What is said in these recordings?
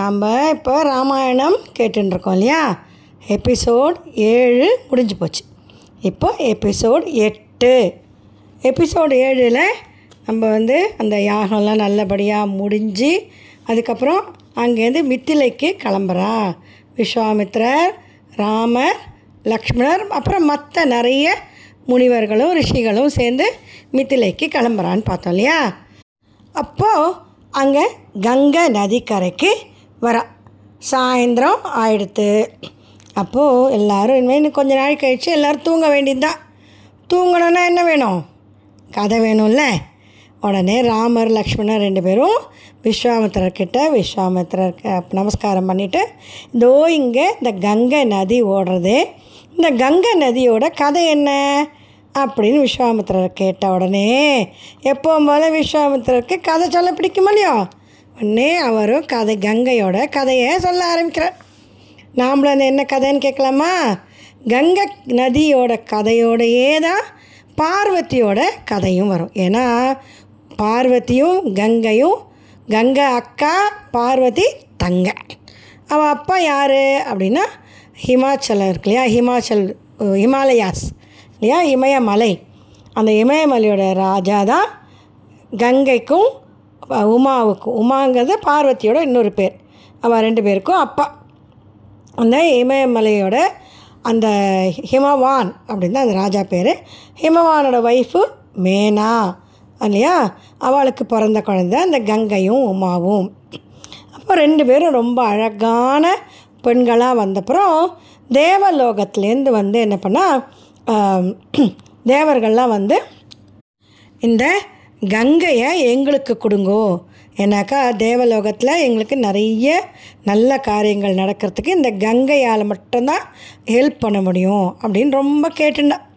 நாம் இப்போ ராமாயணம் கேட்டுருக்கோம் இல்லையா? எபிசோட் ஏழு முடிஞ்சு போச்சு. இப்போ எபிசோட் எட்டு. எபிசோடு ஏழில் நம்ம வந்து அந்த யாகம்லாம் நல்லபடியாக முடிஞ்சு அதுக்கப்புறம் அங்கேருந்து மித்திலைக்கு கிளம்புறா. விஸ்வாமித்ரர் ராமர் லக்ஷ்மணர் அப்புறம் மற்ற நிறைய முனிவர்களும் ரிஷிகளும் சேர்ந்து மித்திலைக்கு கிளம்புறான்னு பார்த்தோம் இல்லையா? அப்போது அங்கே கங்கை நதிக்கரைக்கு வரா. சாயந்தரம் ஆயிடுத்து. அப்போது எல்லோரும் இனிமேல் இன்னும் கொஞ்ச நாள் கழித்து எல்லோரும் தூங்க வேண்டியதுதான். தூங்கணுன்னா என்ன வேணும்? கதை வேணும்ல. உடனே ராமர் லக்ஷ்மணர் ரெண்டு பேரும் விஸ்வாமித்திரர்கிட்ட விஸ்வாமித்திரருக்கு நமஸ்காரம் பண்ணிவிட்டு இதோ இங்கே இந்த கங்கை நதி ஓடுறது. இந்த கங்கை நதியோட கதை என்ன? அப்படின்னு விஸ்வாமித்திரர் கேட்ட உடனே எப்போவும் போல் விஸ்வாமித்திரருக்கு கதை சொல்ல பிடிக்குமா இல்லையோ? உடனே அவரும் கதை கங்கையோட கதையை சொல்ல ஆரம்பிக்கிறார். நாமளும் அந்த என்ன கதைன்னு கேட்கலாமா? கங்கை நதியோட கதையோடையே தான் பார்வதியோட கதையும் வரும். ஏன்னா பார்வதியும் கங்கையும் கங்கை அக்கா பார்வதி தங்கை. அவள் அப்பா யார் அப்படின்னா ஹிமாச்சலம் இருக்கு இல்லையா? ஹிமாச்சல் ஹிமாலயாஸ் இல்லையா? இமயமலை. அந்த இமயமலையோட ராஜா தான் கங்கைக்கும் உமாவுக்கும் உமாங்கிறது பார்வதியோட இன்னொரு பேர். அவள் ரெண்டு பேருக்கும் அப்பா. அந்த இமயமலையோட அந்த ஹிமவான் அப்படின்னு தான் அந்த ராஜா பேர். ஹிமவானோட ஒய்ஃபு மேனா இல்லையா? அவளுக்கு பிறந்த குழந்த அந்த கங்கையும் உமாவும். அப்போ ரெண்டு பேரும் ரொம்ப அழகான பெண்களாக வந்தப்புறம் தேவலோகத்துலேருந்து வந்து என்ன பண்ணால் தேவர்கள்லாம் வந்து இந்த கங்கையை எங்களுக்கு கொடுங்கோ. ஏன்னாக்கா தேவலோகத்தில் எங்களுக்கு நிறைய நல்ல காரியங்கள் நடக்கிறதுக்கு இந்த கங்கையால் மட்டும்தான் ஹெல்ப் பண்ண முடியும் அப்படின்னு ரொம்ப கேட்டுண்டான்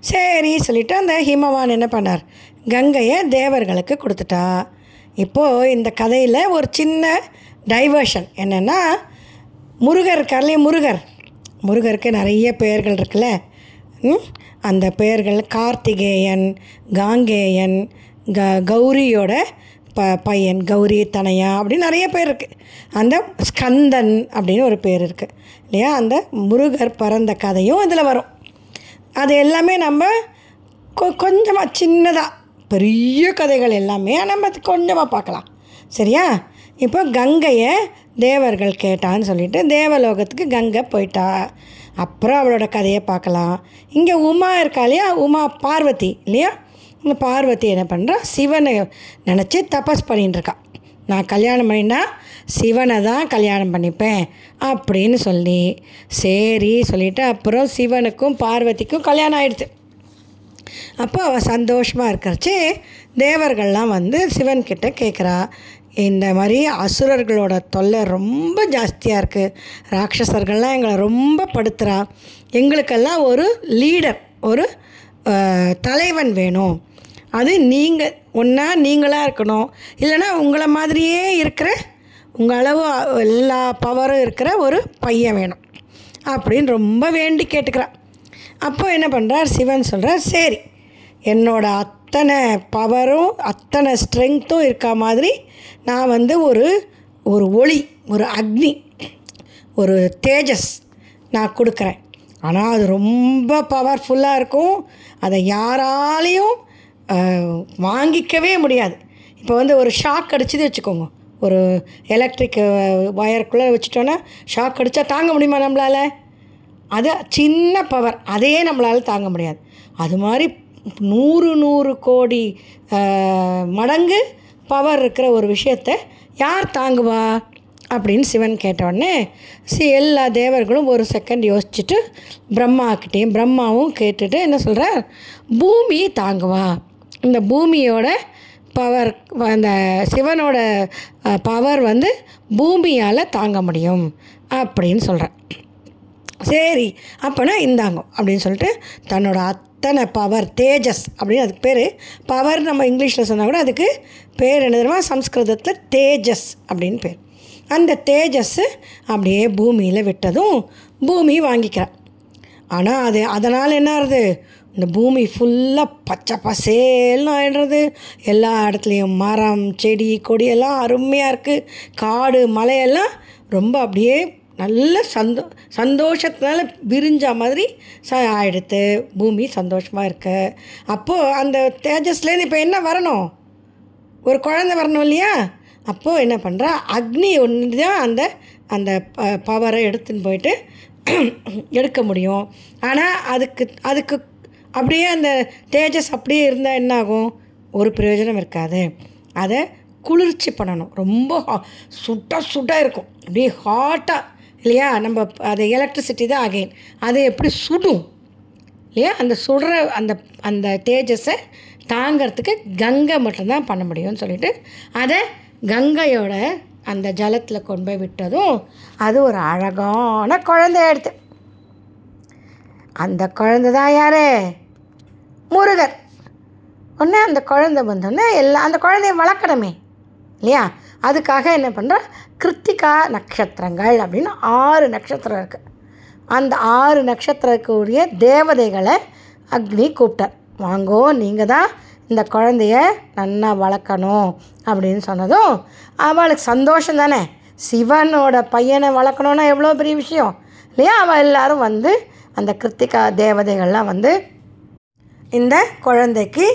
சரி சொல்லிவிட்டு அந்த ஹிமவான் என்ன பண்ணார்? கங்கையை தேவர்களுக்கு கொடுத்துட்டா. இப்போது இந்த கதையில் ஒரு சின்ன டைவர்ஷன் என்னென்னா முருகர் இருக்கார்லையே முருகர். முருகருக்கு நிறைய பெயர்கள் இருக்குல்ல. அந்த பெயர்கள் கார்த்திகேயன் காங்கேயன் க கௌரியோட ப பையன் கௌரி தனையா அப்படின்னு நிறைய பேர் இருக்குது அந்த ஸ்கந்தன் அப்படின்னு ஒரு பேர் இருக்குது இல்லையா? அந்த முருகர் பிறந்த கதையும் இதில் வரும். அது எல்லாமே நம்ம கொ கொஞ்சமாக சின்னதாக பெரிய கதைகள் எல்லாமே நம்ம கொஞ்சமாக பார்க்கலாம். சரியா? இப்போ கங்கையை தேவர்கள் கேட்டான்னு சொல்லிட்டு தேவலோகத்துக்கு கங்கை போயிட்டா. அப்புறம் அவளோட கதையை பார்க்கலாம். இங்கே உமா இருக்கா இல்லையா? உமா பார்வதி இல்லையா? பார்வதி என்ன பண்ணுறா சிவனை நினச்சி தபஸ் பண்ணிட்டுருக்கா நான் கல்யாணம் பண்ணினா சிவனை தான் கல்யாணம் பண்ணிப்பேன் அப்படின்னு சொல்லி சரி சொல்லிவிட்டு அப்புறம் சிவனுக்கும் பார்வதிக்கும் கல்யாணம் ஆயிடுச்சு. அப்போ அவள் சந்தோஷமாக இருக்கிறச்சு தேவர்கள்லாம் வந்து சிவன்கிட்ட கேட்குறா இந்த மாதிரி அசுரர்களோட தொல்லை ரொம்ப ஜாஸ்தியாக இருக்குது ராட்சசர்கள்லாம் எங்களை ரொம்ப படுத்துகிறா எங்களுக்கெல்லாம் ஒரு லீடர் ஒரு தலைவன் வேணும். அது நீங்கள் ஒன்றா நீங்களாக இருக்கணும். இல்லைனா உங்களை மாதிரியே இருக்கிற உங்கள் அளவு எல்லா பவரும் இருக்கிற ஒரு பையன் வேணும். அப்படின்னு ரொம்ப வேண்டி கேட்டுக்கிறான். அப்போ என்ன பண்ணுறார் சிவன் சொல்கிறார் சரி என்னோட அத்தனை பவரும் அத்தனை ஸ்ட்ரென்த்தும் இருக்கா மாதிரி நான் வந்து ஒரு ஒரு ஒளி ஒரு அக்னி ஒரு தேஜஸ் நான் கொடுக்குறேன். ஆனால் அது ரொம்ப பவர்ஃபுல்லாக இருக்கும். அதை யாராலையும் வாங்கிக்கவே முடியாது. இப்போ வந்து ஒரு ஷாக் அடிச்சுது வச்சுக்கோங்க. ஒரு எலக்ட்ரிக் ஒயருக்குள்ளே வச்சுட்டோன்னா ஷாக் அடித்தா தாங்க முடியுமா நம்மளால்? அது சின்ன பவர் அதையே நம்மளால் தாங்க முடியாது. அது மாதிரி நூறு நூறு கோடி மடங்கு பவர் இருக்கிற ஒரு விஷயத்தை யார் தாங்குவா? அப்படின்னு சிவன் கேட்டவுடனே சி எல்லா தேவர்களும் ஒரு செகண்ட் யோசிச்சுட்டு பிரம்மாக்கிட்டேயும் பிரம்மாவும் கேட்டுட்டு என்ன சொல்கிறார் பூமி தாங்குவா. இந்த பூமியோட பவர் அந்த சிவனோட பவர் வந்து பூமியால் தாங்க முடியும் அப்படின்னு சொல்கிறேன் சரி அப்போனா இந்தாங்க அப்படின்னு சொல்லிட்டு தன்னோட அத்தனை பவர் தேஜஸ் அப்படின்னு அதுக்கு பேர். பவர் நம்ம இங்கிலீஷில் சொன்னால் கூட அதுக்கு பேர் என்ன சம்ஸ்கிருதத்தில் தேஜஸ் அப்படின்னு பேர். அந்த தேஜஸ்ஸு அப்படியே பூமியில் விட்டதும் பூமி வாங்கிக்கிறேன் ஆனால் அது அதனால் என்ன ஆகுது? இந்த பூமி ஃபுல்லாக பச்சை பசேல்னு ஆயிடுறது. எல்லா இடத்துலையும் மரம் செடி கொடி எல்லாம் அருமையாக இருக்குது காடு மலையெல்லாம் ரொம்ப அப்படியே நல்ல சந்தோ சந்தோஷத்தினால விரிஞ்ச மாதிரி ச ஆயிடுத்து பூமி சந்தோஷமாக இருக்கு. அப்போது அந்த தேஜஸ்லேருந்து இப்போ என்ன வரணும்? ஒரு குழந்தை வரணும் இல்லையா? அப்போது என்ன பண்ணுறா அக்னி ஒன்று தான் அந்த அந்த ப பவரை எடுத்துன்னு போயிட்டு எடுக்க முடியும். ஆனால் அதுக்கு அதுக்கு அப்படியே அந்த தேஜஸ் அப்படியே இருந்தால் என்ன ஆகும் ஒரு பிரயோஜனம் இருக்காது. அதை குளிர்ச்சி பண்ணணும். ரொம்ப ஹா- சுட்ட சுட்ட இருக்கும். அப்படியே ஹாட்டாக இல்லையா? நம்ம அது எலக்ட்ரிசிட்டி தான் அகெயின் அது எப்படி சுடும்? இல்லையா? அந்த சுடுற அந்த அந்த தேஜஸை தாங்கிறதுக்கு கங்கை மட்டும்தான் பண்ண முடியும்னு சொல்லிட்டு அதை கங்கையோட அந்த ஜலத்தில் கொண்டு போய் விட்டதும் அது ஒரு அழகான குழந்தை எடுத்து. அந்த குழந்தை தான் யார்? முருகர். உடனே அந்த குழந்தை வந்தோடனே எல்லா அந்த குழந்தைய வளர்க்கணுமே இல்லையா? அதுக்காக என்ன பண்ணுற கிருத்திகா நட்சத்திரங்கள் அப்படின்னு ஆறு நட்சத்திரம் இருக்குது அந்த ஆறு நட்சத்திரக்கூடிய தேவதைகளை அக்னி கூப்பிட்டார். வாங்கோ நீங்கள் தான் இந்த குழந்தைய நல்லா வளர்க்கணும் அப்படின்னு சொன்னதும் அவளுக்கு சந்தோஷம் தானே. சிவனோட பையனை வளர்க்கணுன்னா எவ்வளோ பெரிய விஷயம் இல்லையா? அவள் எல்லோரும் வந்து அந்த கிருத்திகா தேவதைகள்லாம் வந்து இந்த குழந்தைக்கு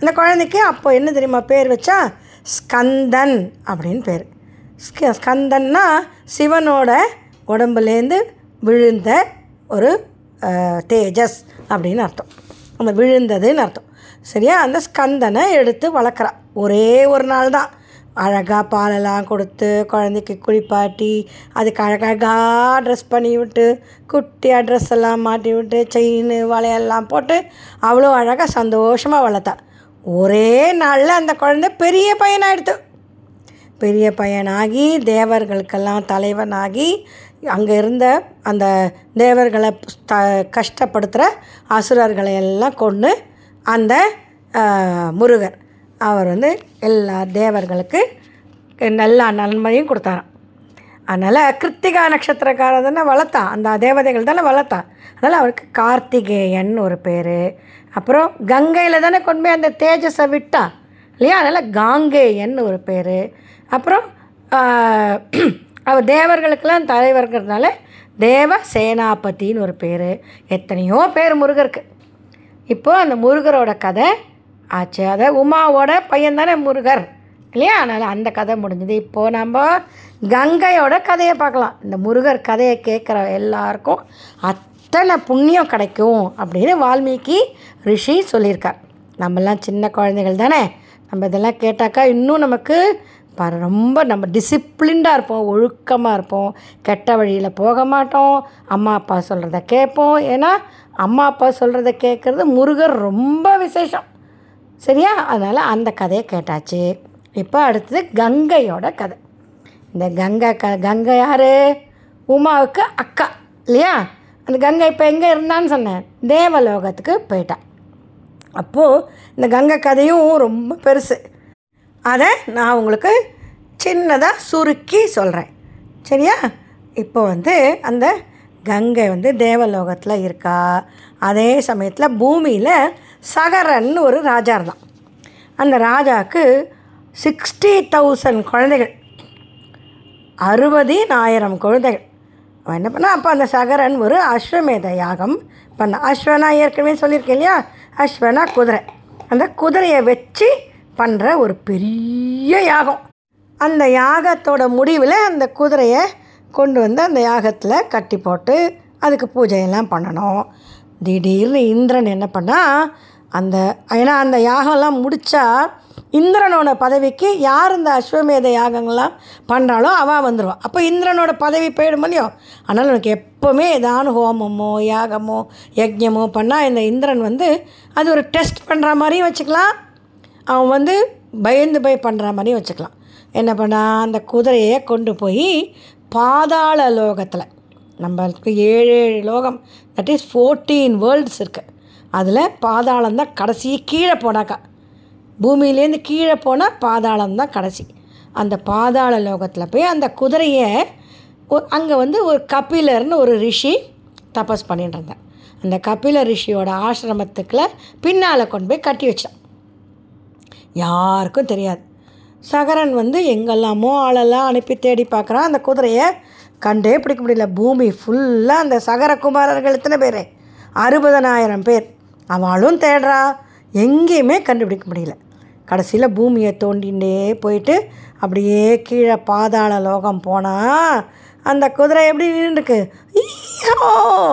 அந்த குழந்தைக்கு அப்போ என்ன தெரியுமா பேர் வச்சா? ஸ்கந்தன் அப்படின்னு பேர். ஸ்க ஸ்கந்தன்னா சிவனோட உடம்புலேருந்து விழுந்த ஒரு தேஜஸ் அப்படின்னு அர்த்தம். அந்த விழுந்ததுன்னு அர்த்தம். சரியா? அந்த ஸ்கந்தனை எடுத்து வளர்க்குறா. ஒரே ஒரு நாள் தான் அழகாக பாலெல்லாம் கொடுத்து குழந்தைக்கு குளிப்பாட்டி அதுக்கு அழகழகாக ட்ரெஸ் பண்ணி விட்டு குட்டியாக ட்ரெஸ் எல்லாம் மாட்டி விட்டு செயின் வளையெல்லாம் போட்டு அவ்வளோ அழகாக சந்தோஷமாக வளர்த்தா. ஒரே நாளில் அந்த குழந்தை பெரிய பையனாகிடுது பெரிய பையனாகி தேவர்களுக்கெல்லாம் தலைவனாகி அங்கே இருந்த அந்த தேவர்களை த கஷ்டப்படுத்துகிற அசுரர்களை எல்லாம் கொண்டு அந்த முருகர் அவர் வந்து எல்லா தேவர்களுக்கு எல்லா நன்மையும் கொடுத்தாராம். அதனால் கிருத்திகா நட்சத்திரக்காரர் தானே வளர்த்தான் அந்த தேவதைகள் தானே வளர்த்தான் அதனால் அவருக்கு கார்த்திகேயன் ஒரு பேர். அப்புறம் கங்கையில் தானே கொண்டு போய் அந்த தேஜஸை விட்டான் இல்லையா? அதனால் காங்கேயன் ஒரு பேர். அப்புறம் அவர் தேவர்களுக்கெல்லாம் தலைவர்கிறதுனால தேவ சேனாபதின்னு ஒரு பேர். எத்தனையோ பேர் முருகருக்கு. இப்போது அந்த முருகரோட கதை ஆச்சு. அதை உமாவோட பையன் தானே முருகர். இல்லையா? அதனால் அந்த கதை முடிஞ்சது. இப்போது நம்ம கங்கையோட கதையை பார்க்கலாம். இந்த முருகர் கதையை கேட்குற எல்லாருக்கும் அத்தனை புண்ணியம் கிடைக்கும் அப்படின்னு வால்மீகி ரிஷி சொல்லியிருக்கார். நம்மெல்லாம் சின்ன குழந்தைகள் தானே? நம்ம இதெல்லாம் கேட்டாக்கா இன்னும் நமக்கு ரொம்ப நம்ம டிசிப்ளின்டாக இருப்போம் ஒழுக்கமாக இருப்போம். கெட்ட வழியில் போக மாட்டோம். அம்மா அப்பா சொல்கிறத கேட்போம். ஏன்னா அம்மா அப்பா சொல்கிறத கேட்குறது முருகர் ரொம்ப விசேஷம். சரியா? அதனால் அந்த கதையை கேட்டாச்சு. இப்போ அடுத்தது கங்கையோட கதை. இந்த கங்கை க கங்கை யார்? உமாவுக்கு அக்கா இல்லையா? அந்த கங்கை இப்போ எங்கே இருந்தான்னு சொன்னேன். தேவலோகத்துக்கு போயிட்டான் அப்போது இந்த கங்கை கதையும் ரொம்ப பெருசு. அதை நான் உங்களுக்கு சின்னதாக சுருக்கி சொல்கிறேன் சரியா? இப்போ வந்து அந்த கங்கை வந்து தேவலோகத்தில் இருக்கா? அதே சமயத்தில் பூமியில் சகரன் ஒரு ராஜா இருந்தான் அந்த ராஜாவுக்கு சிக்ஸ்டி தௌசண்ட் குழந்தைகள். அறுபதினாயிரம் குழந்தைகள். அவன் என்ன பண்ணா அப்போ அந்த சகரன் ஒரு அஸ்வமேத யாகம் பண்ண. அஸ்வனா ஏற்கனவே சொல்லியிருக்கேன் இல்லையா? அஸ்வனா குதிரை. அந்த குதிரையை வச்சு பண்ணுற ஒரு பெரிய யாகம். அந்த யாகத்தோட முடிவில் அந்த குதிரையை கொண்டு வந்து அந்த யாகத்தில் கட்டி போட்டு அதுக்கு பூஜையெல்லாம் பண்ணணும். திடீர்னு இந்திரன் என்ன பண்ணால் அந்த ஏன்னா அந்த யாகம்லாம் முடித்தா இந்திரனோட பதவிக்கு யார் இந்த அஸ்வமேத யாகங்கள்லாம் பண்ணுறாளோ அவள் வந்துடுவான் அப்போ இந்திரனோட பதவி போயிடும் இல்லையோ? அதனால் எனக்கு எப்போவுமே ஏதான ஹோமமோ யாகமோ யஜ்ஞமோ பண்ணால் இந்த இந்திரன் வந்து அது ஒரு டெஸ்ட் பண்ணுற மாதிரியும் வச்சுக்கலாம். அவன் வந்து பயந்து போய் பண்ணுற மாதிரியும் வச்சுக்கலாம். என்ன பண்ணா அந்த குதிரையை கொண்டு போய் பாதாள லோகத்தில் நம்மளுக்கு ஏழு ஏழு லோகம் தட் இஸ் ஃபோர்டீன் வேர்ல்ட்ஸ் இருக்குது அதில் பாதாளம் தான் கடைசி. கீழே போனாக்கா பூமியிலேருந்து கீழே போனால் பாதாளம் தான் கடைசி. அந்த பாதாள லோகத்தில் போய் அந்த குதிரையை அங்கே வந்து ஒரு கபிலர்னு ஒரு ரிஷி தபஸ் பண்ணிட்டு இருந்தேன் அந்த கபில ரிஷியோட ஆசிரமத்துக்குள்ள பின்னால் கொண்டு போய் கட்டி வச்சான் யாருக்கும் தெரியாது. சகரன் வந்து எங்கெல்லாமோ ஆளெல்லாம் அனுப்பி தேடி பார்க்குறான் அந்த குதிரையை கண்டே பிடிக்க முடியல. பூமி ஃபுல்லாக அந்த சகரகுமாரர்கள் எத்தனை பேர்? அறுபதனாயிரம் பேர். அவளும் தேடுறா. எங்கேயுமே கண்டுபிடிக்க முடியல. கடைசியில் பூமியை தோண்டிகிட்டே போயிட்டு அப்படியே கீழே பாதாள லோகம் போனால் அந்த குதிரை எப்படி நின்றுருக்கு? ஈயோ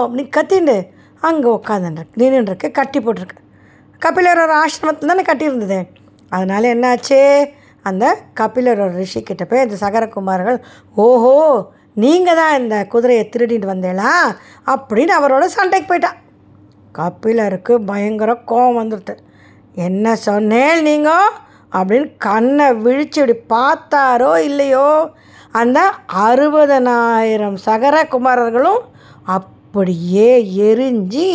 அப்படி கத்திண்டு அங்கே உட்காந்துருக்கு நின்றுருக்கு கட்டி போட்டிருக்கு. கபிலரோட ஆசிரமத்தில் தானே கட்டியிருந்தது. அதனால் என்னாச்சு? அந்த கபிலரோட ரிஷிக்கிட்ட போய் இந்த சகரகுமார்கள் ஓஹோ நீங்கள் தான் இந்த குதிரையை திருடிட்டு வந்தேளா? அப்படின்னு அவரோட சண்டைக்கு போயிட்டான் கபிலருக்கு பயங்கர கோவம் வந்துடுது. என்ன சொன்னேன் நீங்கள் அப்படின்னு கண்ணை விழிச்சு இப்படி பார்த்தாரோ இல்லையோ அந்த அறுபதனாயிரம் சகரகுமாரர்களும் அப்படியே எரிஞ்சு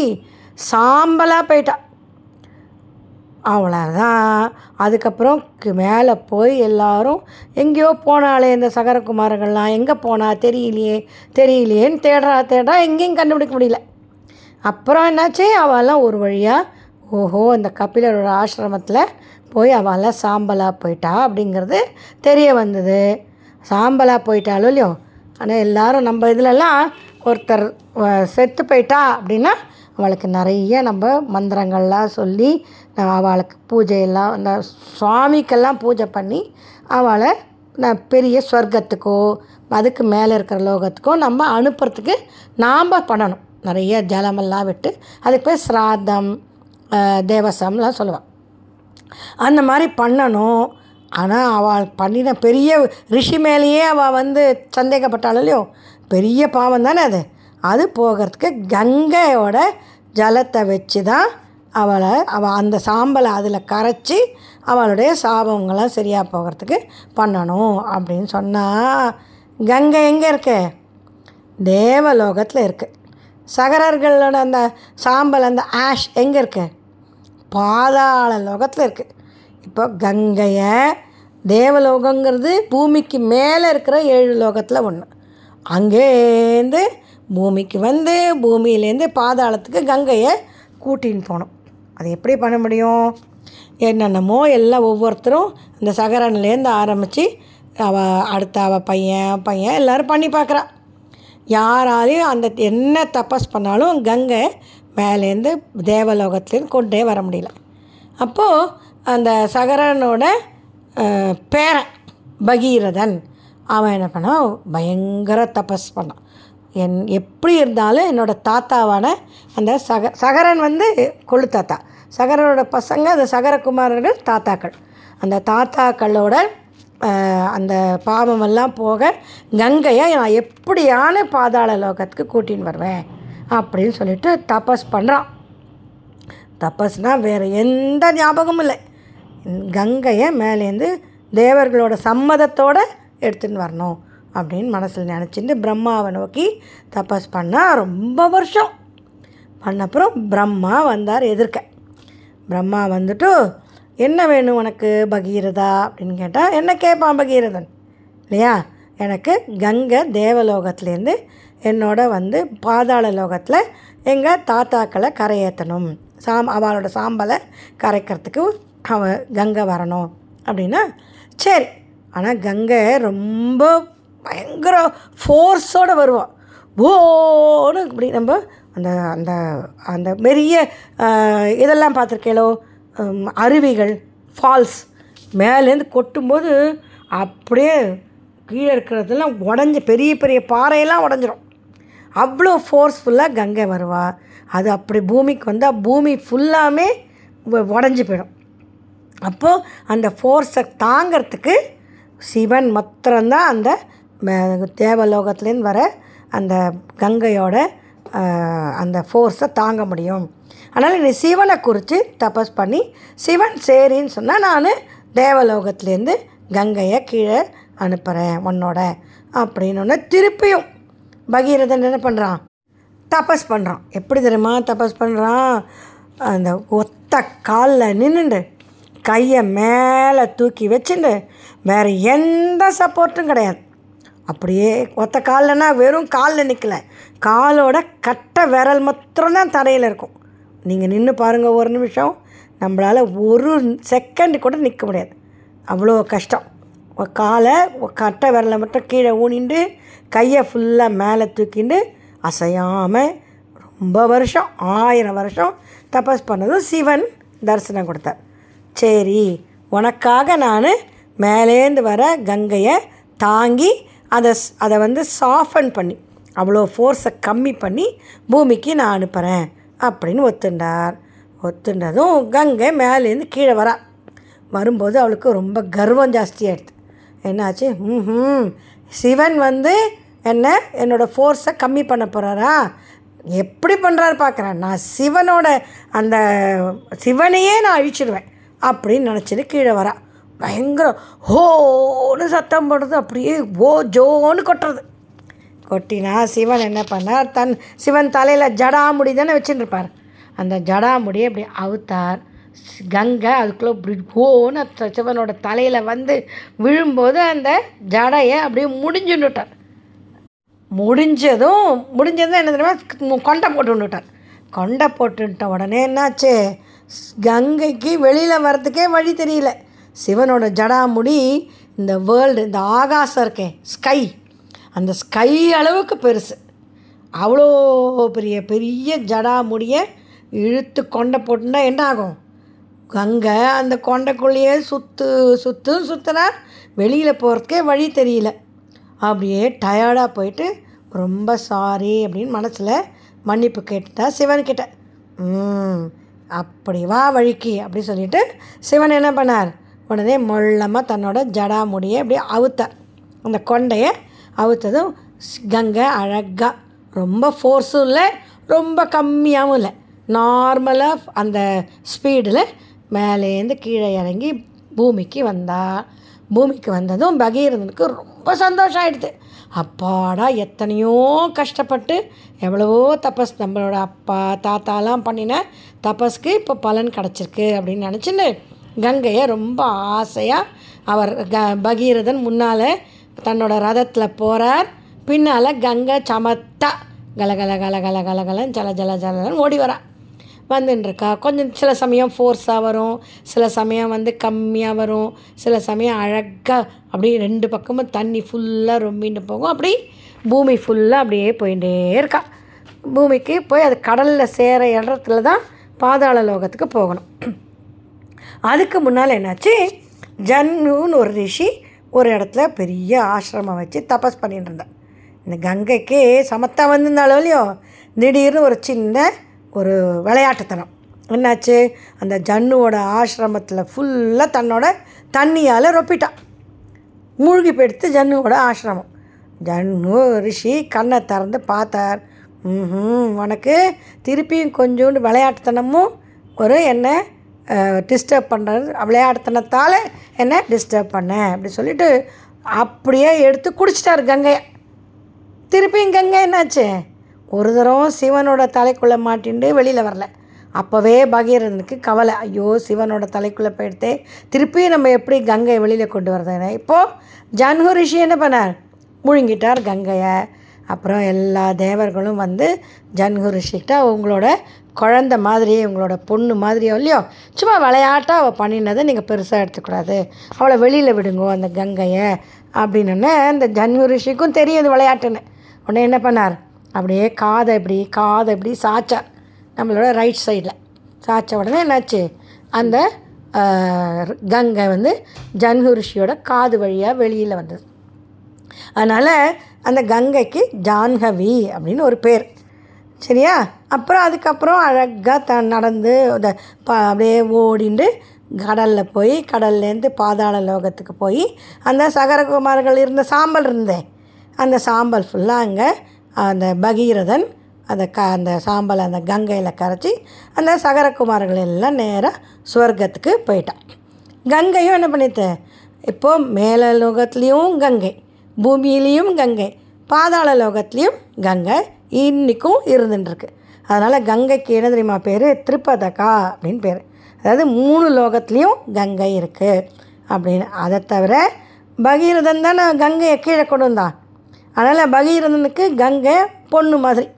சாம்பலாக போயிட்டா. அவ்வளோதான் அதுக்கப்புறம் மேலே போய் எல்லாரும் எங்கேயோ போனாலே இந்த சகரகுமாரர்கள்லாம். எங்கே போனா தெரியலையே தெரியலையேன்னு தேடுறா தேடுறா எங்கேயும் கண்டுபிடிக்க முடியல. அப்புறம் என்னாச்சு? அவெல்லாம் ஒரு வழியாக ஓஹோ அந்த கபிலரோட ஆசிரமத்தில் போய் அவெல்லாம் சாம்பலாக போயிட்டா அப்படிங்கிறது தெரிய வந்தது. சாம்பலாக போயிட்டாலும் இல்லையோ? ஆனால் எல்லோரும் நம்ம இதிலெல்லாம் ஒருத்தர் செத்து போயிட்டா அப்படின்னா அவளுக்கு நிறைய நம்ம மந்திரங்கள்லாம் சொல்லி நான் அவளுக்கு பூஜையெல்லாம் அந்த சுவாமிக்கெல்லாம் பூஜை பண்ணி அவளை நான் பெரிய சொர்க்கத்துக்கோ அதுக்கு மேலே இருக்கிற லோகத்துக்கோ நம்ம அனுப்புறதுக்கு நாம் பண்ணணும். நிறைய ஜலமெல்லாம் விட்டு அதுக்கு போய் சிராதம் தேவசம்லாம் சொல்லுவாள். அந்த மாதிரி பண்ணணும். ஆனால் அவள் பண்ணின பெரிய ரிஷி மேலேயே அவள் வந்து சந்தேகப்பட்டாள் இல்லையோ பெரிய பாவம் தானே அது? அது போகிறதுக்கு கங்கையோட ஜலத்தை வச்சு தான் அவளை அவள் அந்த சாம்பலை அதில் கரைச்சி அவளுடைய சாபங்கள்லாம் சரியாக போகிறதுக்கு பண்ணணும் அப்படின்னு சொன்னால் கங்கை எங்கே இருக்கு? தேவலோகத்தில் இருக்குது சகரர்களோட அந்த சாம்பல் அந்த ஆஷ் எங்கே இருக்கு? பாதாள லோகத்தில் இருக்குது இப்போ கங்கையை தேவலோகங்கிறது பூமிக்கு மேலே இருக்கிற ஏழு லோகத்தில் ஒன்று அங்கேருந்து பூமிக்கு வந்து பூமியிலேருந்து பாதாளத்துக்கு கங்கையை கூட்டின்னு போகணும் அது எப்படி பண்ண முடியும்? என்னென்னமோ எல்லாம் ஒவ்வொருத்தரும் இந்த சகரன்லேருந்து ஆரம்பித்து அவ அடுத்த அவ பையன் பையன் எல்லோரும் பண்ணி பார்க்குறா. யாராலையும் அந்த என்ன தபஸ் பண்ணாலும் கங்கை மேலேருந்து தேவலோகத்துலேருந்து கொண்டே வர முடியல. அப்போது அந்த சகரனோட பேரன் பகீரதன் அவன் என்ன பண்ணான்? பயங்கர தபஸ் பண்ணான். என் எப்படி இருந்தாலும் என்னோடய தாத்தாவான அந்த சக சகரன் வந்து கொள்ளு தாத்தா. சகரனோட பசங்க அந்த சகரகுமாரர்கள் தாத்தாக்கள். அந்த தாத்தாக்களோட அந்த பாவமெல்லாம் போக கங்கையை நான் எப்படியான பாதாள லோகத்துக்கு கூட்டின்னு வருவேன் அப்படின்னு சொல்லிட்டு தபஸ் பண்ணுறான் தபஸ்னால் வேறு எந்த ஞாபகமும் இல்லை. கங்கையை மேலேருந்து தேவர்களோட சம்மதத்தோடு எடுத்துன்னு வரணும் அப்படின்னு மனசில் நினச்சிட்டு பிரம்மாவை நோக்கி தபஸ் பண்ணால் ரொம்ப வருஷம். பண்ணப்புறம் பிரம்மா வந்தார் எதிர்க்க. பிரம்மா வந்துட்டு என்ன வேணும் உனக்கு பகீரதா? அப்படின்னு கேட்டால் என்ன கேட்பான் பகீரதன்? இல்லையா? எனக்கு கங்கை தேவலோகத்துலேருந்து என்னோட வந்து பாதாள லோகத்தில் எங்கள் தாத்தாக்களை கரையேற்றணும் சாம் அவளோட சாம்பலை கரைக்கிறதுக்கு அவ கங்கை வரணும் அப்படின்னா சரி ஆனால் கங்கை ரொம்ப பயங்கர ஃபோர்ஸோடு வருவாள் ஓன்னு இப்படி நம்ம அந்த அந்த அந்த பெரிய இதெல்லாம் பார்த்துருக்கேளோ அருவிகள் ஃபால்ஸ் மேலேருந்து கொட்டும்போது அப்படியே கீழே இருக்கிறதெல்லாம் உடஞ்சி பெரிய பெரிய பாறையெல்லாம் உடஞ்சிரும். அவ்வளோ ஃபோர்ஸ்ஃபுல்லாக கங்கை வருவா. அது அப்படி பூமிக்கு வந்தால் பூமி ஃபுல்லாமே உடஞ்சி போயிடும். அப்போது அந்த ஃபோர்ஸை தாங்கிறதுக்கு சிவன் மாத்திரம்தான் அந்த தேவலோகத்துலேருந்து வர அந்த கங்கையோட அந்த ஃபோர்ஸை தாங்க முடியும். அதனால் நீ சிவனை குறித்து தபஸ் பண்ணி சிவன் சரின்னு சொன்னால் நான் தேவலோகத்துலேருந்து கங்கையை கீழே அனுப்புகிறேன் உன்னோட அப்படின்னு திருப்பியும் பகீரதன் என்ன பண்ணுறான் தபஸ் பண்ணுறான் எப்படி தெரியுமா தபஸ் பண்ணுறான் அந்த ஒத்த காலில் நின்றுண்டு கையை மேலே தூக்கி வச்சுட்டு வேறு எந்த சப்போர்ட்டும் கிடையாது. அப்படியே ஒத்த கால்லனா வெறும் காலில் நிற்கல காலோட கட்டை விரல் மாத்திரம்தான் தரையில் இருக்கும். நீங்கள் நின்று பாருங்கள் ஒரு நிமிஷம். நம்மளால் ஒரு செகண்ட் கூட நிற்க முடியாது. அவ்வளோ கஷ்டம். காலை கட்டை விரலை மட்டும் கீழே ஊனிண்டு கையை ஃபுல்லாக மேலே தூக்கிண்டு அசையாமல் ரொம்ப வருஷம் ஆயிரம் வருஷம் தபஸ் பண்ணதும் சிவன் தரிசனம் கொடுத்தார். சரி உனக்காக நான் மேலேந்து வர கங்கையை தாங்கி அதை ஸ்- அதை வந்து சாஃபன் பண்ணி அவ்வளோ ஃபோர்ஸை கம்மி பண்ணி பூமிக்கு நான் அனுப்புகிறேன் அப்படின்னு ஒத்துண்டார். ஒத்துண்டதும் கங்கை மேலேருந்து கீழே வரா. வரும்போது அவளுக்கு ரொம்ப கர்வம் ஜாஸ்தியாகிடுது என்னாச்சு? ம் சிவன் வந்து என்ன என்னோடய ஃபோர்ஸை கம்மி பண்ண போகிறாரா எப்படி பண்ணுறாரு பார்க்குறேன் நான் சிவனோட அந்த சிவனையே நான் அழிச்சிடுவேன். அப்படின்னு நினச்சிட்டு கீழே வரா. பயங்கர ஹோன்னு சத்தம் போடுறது அப்படியே ஓ ஜோன்னு கொட்டுறது. கொட்டினா சிவன் என்ன பண்ணார்? தன் சிவன் தலையில் ஜடாமுடி தானே வச்சுட்டு இருப்பார் அந்த ஜடாமுடியை அப்படி அவுத்தார். கங்கை அதுக்குள்ளே இப்படி ஓன்னு சிவனோட தலையில் வந்து விழும்போது அந்த ஜடையை அப்படியே முடிஞ்சுட்டார் முடிஞ்சதும் முடிஞ்சதும் என்ன தெரியுமா? கொண்டை போட்டு விட்டார் கொண்டை போட்டுட்ட உடனே என்னாச்சு? கங்கைக்கு வெளியில் வர்றதுக்கே வழி தெரியல. சிவனோட ஜடாமுடி இந்த வேர்ல்டு இந்த ஆகாசம் இருக்கே ஸ்கை அந்த ஸ்கை அளவுக்கு பெருசு. அவ்வளோ பெரிய பெரிய ஜடாமுடியை இழுத்து கொண்டை போட்டுனா என்ன ஆகும்? கங்கை அந்த கொண்டைக்குள்ளேயே சுற்று சுற்றும் சுற்றுனா வெளியில் போகிறதுக்கே வழி தெரியல. அப்படியே டயர்டாக போயிட்டு ரொம்ப சாரி அப்படின்னு மனசில் மன்னிப்பு கேட்டுட்டா சிவன்கிட்ட. ம். அப்படி வா வழிக்கு அப்படி சொல்லிட்டு சிவன் என்ன பண்ணார்? உடனே மொள்ளமாக தன்னோட ஜடாமுடியை அப்படியே அவுத்தார். அந்த கொண்டையை அவுத்ததும் கங்கை அழகாக ரொம்ப ஃபோர்ஸும் இல்லை ரொம்ப கம்மியாகவும் இல்லை. நார்மலாக அந்த ஸ்பீடில் மேலேருந்து கீழே இறங்கி பூமிக்கு வந்தா பூமிக்கு வந்ததும் பகீரதனுக்கு ரொம்ப சந்தோஷம் ஆயிடுது அப்பாடா எத்தனையோ கஷ்டப்பட்டு எவ்வளவோ தபஸ் நம்மளோட அப்பா தாத்தாலாம் பண்ணின தபஸ்க்கு இப்போ பலன் கிடச்சிருக்கு அப்படின்னு நினச்சின்னு கங்கையை ரொம்ப ஆசையாக அவர் க பகீரதன் முன்னால் தன்னோட ரதத்தில் போகிறார் பின்னால் கங்கை சமத்தா. கலகல கல கல கல ஜல ஜல ஜலன்னு ஓடி வரா. வந்துட்டுருக்கா கொஞ்சம் சில சமயம் ஃபோர்ஸாக வரும். சில சமயம் வந்து கம்மியாக வரும். சில சமயம் அழகாக அப்படியே ரெண்டு பக்கமும் தண்ணி ஃபுல்லாக ரொம்பின்னு போகும். அப்படி பூமி ஃபுல்லாக அப்படியே போயிட்டே இருக்கா. பூமிக்கு போய் அது கடலில் சேர இடத்துல தான் பாதாள லோகத்துக்கு போகணும். அதுக்கு முன்னால் என்னாச்சு? ஜன்னுன்னு ஒரு ரிஷி ஒரு இடத்துல பெரிய ஆசிரமம் வச்சு தபஸ் பண்ணிட்டு இருந்தான். இந்த கங்கைக்கு சமத்தா வந்திருந்தாலும் இல்லையோ? திடீர்னு ஒரு சின்ன ஒரு விளையாட்டுத்தனம். என்னாச்சு? அந்த ஜன்னுவோட ஆசிரமத்தில் ஃபுல்லாக தன்னோட தண்ணியால் ரொப்பிட்டான். மூழ்கி போயிடுத்து ஜன்னுவோட ஆசிரமம். ஜன்னு ரிஷி கண்ணை திறந்து பார்த்தார். ம் உனக்கு திருப்பியும் கொஞ்சோண்டு விளையாட்டுத்தனமும் ஒரு என்ன டிஸ்டர்ப் பண்ணுறது விளையாட்டுத்தனத்தால் என்ன டிஸ்டர்ப் பண்ண அப்படி சொல்லிட்டு அப்படியே எடுத்து குடிச்சிட்டார் கங்கையை திருப்பியும் கங்கை என்னாச்சு? ஒரு தரம் சிவனோட தலைக்குள்ளே மாட்டிண்டு வெளியில் வரல. அப்போவே பகீரதனுக்கு கவலை. ஐயோ சிவனோட தலைக்குள்ளே போயிடுத்தே திருப்பியும் நம்ம எப்படி கங்கையை வெளியில் கொண்டு வரதுன்னு? இப்போது ஜன்ஹு ரிஷி என்ன பண்ணார்? முழுங்கிட்டார் கங்கையை. அப்புறம் எல்லா தேவர்களும் வந்து ஜன்ஹு ரிஷிக்கிட்ட உங்களோட குழந்த மாதிரியே உங்களோட பொண்ணு மாதிரியோ இல்லையோ சும்மா விளையாட்டாக அவள் பண்ணினதை நீங்கள் பெருசாக எடுத்துக்கூடாது. அவளை வெளியில் விடுங்கோ அந்த கங்கையை அப்படின்னு இந்த ஜன்ஹு ரிஷிக்கும் தெரியும் இது விளையாட்டுன்னு. உடனே என்ன பண்ணார்? அப்படியே காதை இப்படி காதை இப்படி சாய்ச்சார் நம்மளோட ரைட் சைடில் சாய்ச்ச உடனே என்னாச்சு? அந்த கங்கை வந்து ஜன்ஹு ரிஷியோட காது வழியாக வெளியில் வந்தது. அதனால் அந்த கங்கைக்கு ஜான்ஹவி அப்படின்னு ஒரு பேர். சரியா? அப்புறம் அதுக்கப்புறம் அழகாக த நடந்து இந்த ப அப்படியே ஓடிண்டு கடலில் போய் கடல்லேருந்து பாதாள லோகத்துக்கு போய் அந்த சகரகுமார்கள் இருந்த சாம்பல் இருந்தேன் அந்த சாம்பல் ஃபுல்லாக அங்கே அந்த பகீரதன் அந்த க அந்த சாம்பலை அந்த கங்கையில் கரைச்சி அந்த சகரகுமார்கள் எல்லாம் நேராக சுவர்க்கத்துக்கு போயிட்டான். கங்கையும் என்ன பண்ணிட்டு இப்போது மேல லோகத்துலேயும் கங்கை. பூமியிலையும் கங்கை பாதாள லோகத்துலேயும் கங்கை இன்றைக்கும் இருந்துட்டுருக்கு அதனால் கங்கைக்கு என்ன தெரியுமா பேர்? திருப்பதகா அப்படின்னு பேர். அதாவது மூணு லோகத்துலேயும் கங்கை இருக்குது அப்படின்னு. அதை தவிர பகீரதன் தானே கங்கையை கீழே கொண்டு வந்தான். அதனால் பகீரதனுக்கு கங்கை பொண்ணு மாதிரி.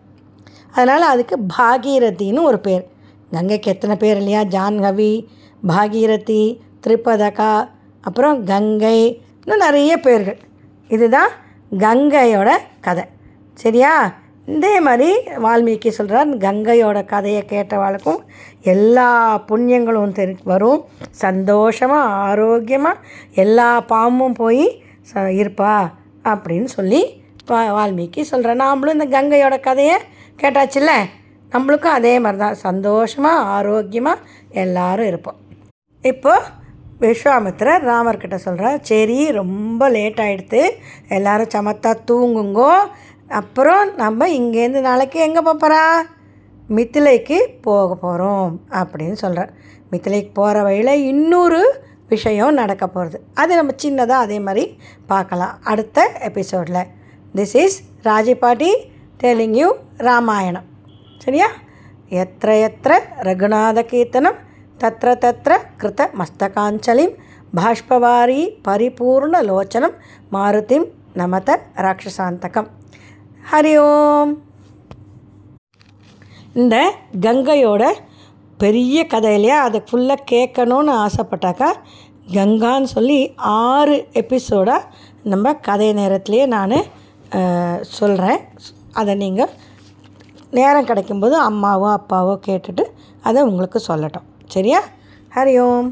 அதனால் அதுக்கு பாகீரதின்னு ஒரு பேர். கங்கைக்கு எத்தனை பேர் இல்லையா? ஜான்கவி பாகீரதி திரிபதகா அப்புறம் கங்கை இன்னும் நிறைய பேர்கள். இதுதான் கங்கையோட கதை. சரியா? இதே மாதிரி வால்மீகி சொல்கிறார் கங்கையோட கதையை கேட்டவாளுக்கும் எல்லா புண்ணியங்களும் தெரி வரும். சந்தோஷமாக ஆரோக்கியமாக எல்லா பாம்பும் போய் ச இருப்பா. அப்படின்னு சொல்லி வா வால்மீகி சொல்கிறேன் நாமளும் இந்த கங்கையோட கதையை கேட்டாச்சுல்ல? நம்மளுக்கும் அதே மாதிரி தான் சந்தோஷமாக ஆரோக்கியமாக எல்லோரும் இருப்போம். இப்போது விஸ்வாமித்திரர் ராமர்கிட்ட சொல்கிறார் சரி ரொம்ப லேட் ஆகிடுது எல்லோரும் சமத்தா தூங்குங்கோ. அப்புறம் நம்ம இங்கேருந்து நாளைக்கு எங்கே போகிறா மித்திலைக்கு போக போகிறோம் அப்படின்னு சொல்கிறார் மித்திலைக்கு போகிற வழியில் இன்னொரு விஷயம் நடக்க போகிறது அது நம்ம சின்னதாக அதே மாதிரி பார்க்கலாம் அடுத்த எபிசோடில் திஸ் இஸ் ராஜிபாட்டி டெலிங் யூ ராமாயணம் சரியா? எத்திர எத்திர தத்திர தத்திர கிருத மஸ்தகாஞ்சலிம் பாஷ்பவாரி பரிபூர்ணலோச்சனம் மாருதிம் நமத ராட்சசாந்தகம் ஹரி ஓம் இந்த கங்கையோட பெரிய கதை இல்லையா? அதை ஃபுல்லாக கேட்கணுன்னு ஆசைப்பட்டாக்கா கங்கான்னு சொல்லி ஆறு எபிசோடாக நம்ம கதை நேரத்துலேயே நான் சொல்கிறேன் அதை நீங்கள் நேரம் கிடைக்கும்போது அம்மாவோ அப்பாவோ கேட்டுட்டு அதை உங்களுக்கு சொல்லட்டும். சரியா ஹரி ஓம்